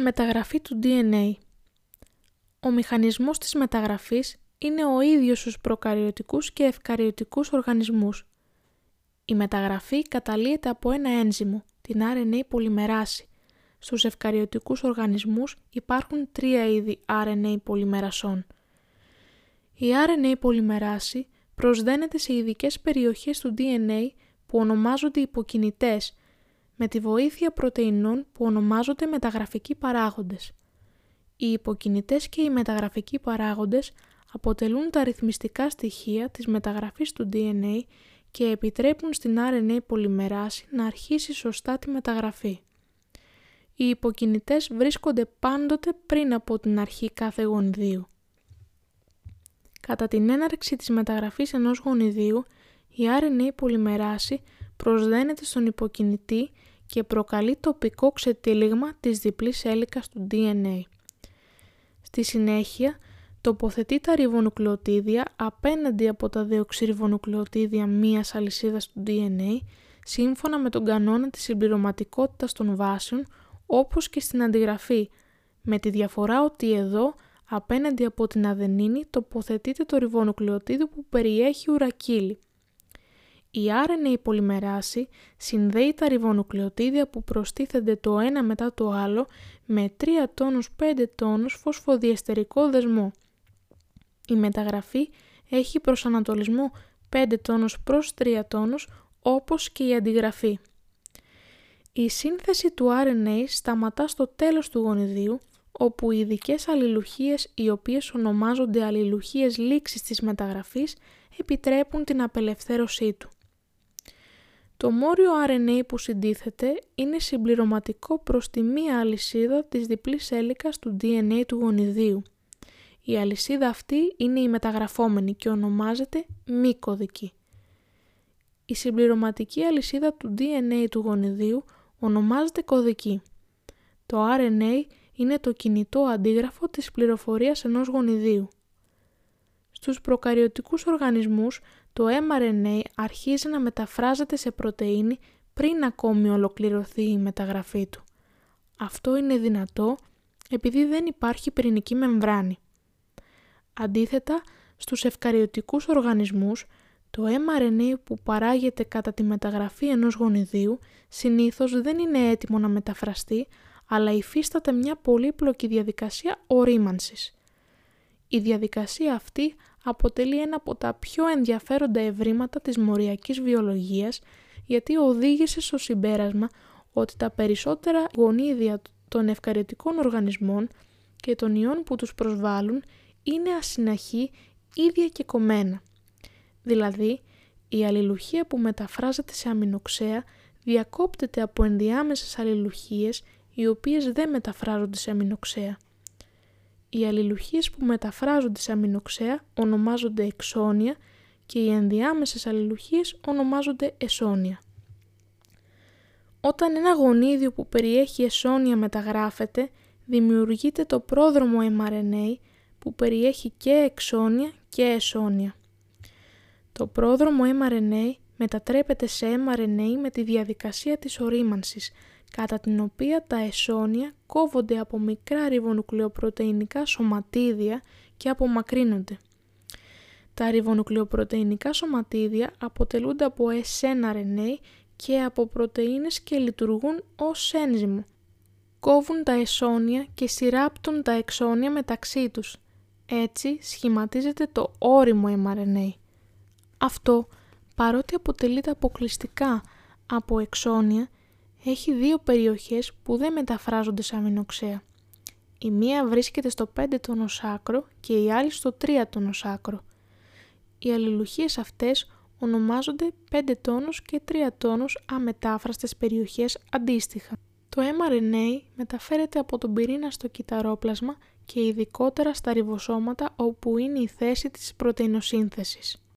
Μεταγραφή του DNA Ο μηχανισμός της μεταγραφής είναι ο ίδιος στους προκαριωτικούς και ευκαριωτικούς οργανισμούς. Η μεταγραφή καταλύεται από ένα ένζυμο, την RNA πολυμεράση. Στους ευκαριωτικούς οργανισμούς υπάρχουν τρία είδη RNA πολυμερασών. Η RNA πολυμεράση προσδένεται σε ειδικές περιοχές του DNA που ονομάζονται υποκινητές με τη βοήθεια πρωτεϊνών που ονομάζονται μεταγραφικοί παράγοντες. Οι υποκινητές και οι μεταγραφικοί παράγοντες αποτελούν τα ρυθμιστικά στοιχεία της μεταγραφής του DNA και επιτρέπουν στην RNA πολυμεράση να αρχίσει σωστά τη μεταγραφή. Οι υποκινητές βρίσκονται πάντοτε πριν από την αρχή κάθε γονιδίου. Κατά την έναρξη της μεταγραφής ενός γονιδίου, η RNA πολυμεράση προσδένεται στον υποκινητή και προκαλεί τοπικό ξετύλιγμα της διπλής έλικας του DNA. Στη συνέχεια, τοποθετεί τα ριβονουκλεοτίδια απέναντι από τα δεοξυριβονουκλεοτίδια μίας αλυσίδας του DNA σύμφωνα με τον κανόνα της συμπληρωματικότητας των βάσεων όπως και στην αντιγραφή, με τη διαφορά ότι εδώ απέναντι από την αδενίνη τοποθετείται το ριβονουκλεοτίδιο που περιέχει ουρακίλι. Η RNA πολυμεράση συνδέει τα ριβονουκλεοτίδια που προστίθενται το ένα μετά το άλλο με 3 τόνους 5 τόνους φωσφοδιεστερικό δεσμό. Η μεταγραφή έχει προσανατολισμό 5 τόνους προς 3 τόνους όπως και η αντιγραφή. Η σύνθεση του RNA σταματά στο τέλος του γονιδίου όπου οι ειδικές αλληλουχίες οι οποίες ονομάζονται αλληλουχίες λήξης της μεταγραφής επιτρέπουν την απελευθέρωσή του. Το μόριο RNA που συντίθεται είναι συμπληρωματικό προς τη μία αλυσίδα της διπλής έλικας του DNA του γονιδίου. Η αλυσίδα αυτή είναι η μεταγραφόμενη και ονομάζεται μη κωδική. Η συμπληρωματική αλυσίδα του DNA του γονιδίου ονομάζεται κωδική. Το RNA είναι το κινητό αντίγραφο της πληροφορίας ενός γονιδίου. Στους προκαριωτικούς οργανισμούς το mRNA αρχίζει να μεταφράζεται σε πρωτεΐνη πριν ακόμη ολοκληρωθεί η μεταγραφή του. Αυτό είναι δυνατό επειδή δεν υπάρχει πυρηνική μεμβράνη. Αντίθετα, στους ευκαριωτικούς οργανισμούς, το mRNA που παράγεται κατά τη μεταγραφή ενός γονιδίου συνήθως δεν είναι έτοιμο να μεταφραστεί, αλλά υφίσταται μια πολύπλοκη διαδικασία ορίμανσης. Η διαδικασία αυτή αποτελεί ένα από τα πιο ενδιαφέροντα ευρήματα της μοριακής βιολογίας γιατί οδήγησε στο συμπέρασμα ότι τα περισσότερα γονίδια των ευκαριωτικών οργανισμών και των ιών που τους προσβάλλουν είναι ασυναχή ίδια και κομμένα. Δηλαδή, η αλληλουχία που μεταφράζεται σε αμινοξέα διακόπτεται από ενδιάμεσες αλληλουχίες οι οποίες δεν μεταφράζονται σε αμινοξέα. Οι αλληλουχίες που μεταφράζονται σε αμινοξέα ονομάζονται εξώνια και οι ενδιάμεσες αλληλουχίες ονομάζονται εσώνια. Όταν ένα γονίδιο που περιέχει εσώνια μεταγράφεται, δημιουργείται το πρόδρομο mRNA που περιέχει και εξώνια και εσώνια. Το πρόδρομο mRNA μετατρέπεται σε mRNA με τη διαδικασία της ορίμανσης, κατά την οποία τα εσόνια κόβονται από μικρά ριβονουκλεοπρωτεϊνικά σωματίδια και απομακρύνονται. Τα ριβονουκλεοπρωτεϊνικά σωματίδια αποτελούνται από SNRNA και από πρωτεΐνες και λειτουργούν ως ένζυμο. Κόβουν τα εσόνια και σειράπτουν τα εξόνια μεταξύ τους. Έτσι σχηματίζεται το όριμο mRNA. Αυτό, παρότι αποτελείται αποκλειστικά από εξόνια, έχει δύο περιοχές που δεν μεταφράζονται σε αμινοξέα. Η μία βρίσκεται στο 5 τόνος άκρο και η άλλη στο 3 τόνος άκρο. Οι αλληλουχίες αυτές ονομάζονται 5 τόνος και 3 τόνος αμετάφραστες περιοχές αντίστοιχα. Το mRNA μεταφέρεται από τον πυρήνα στο κυταρόπλασμα και ειδικότερα στα ριβοσώματα όπου είναι η θέση της πρωτεϊνοσύνθεσης.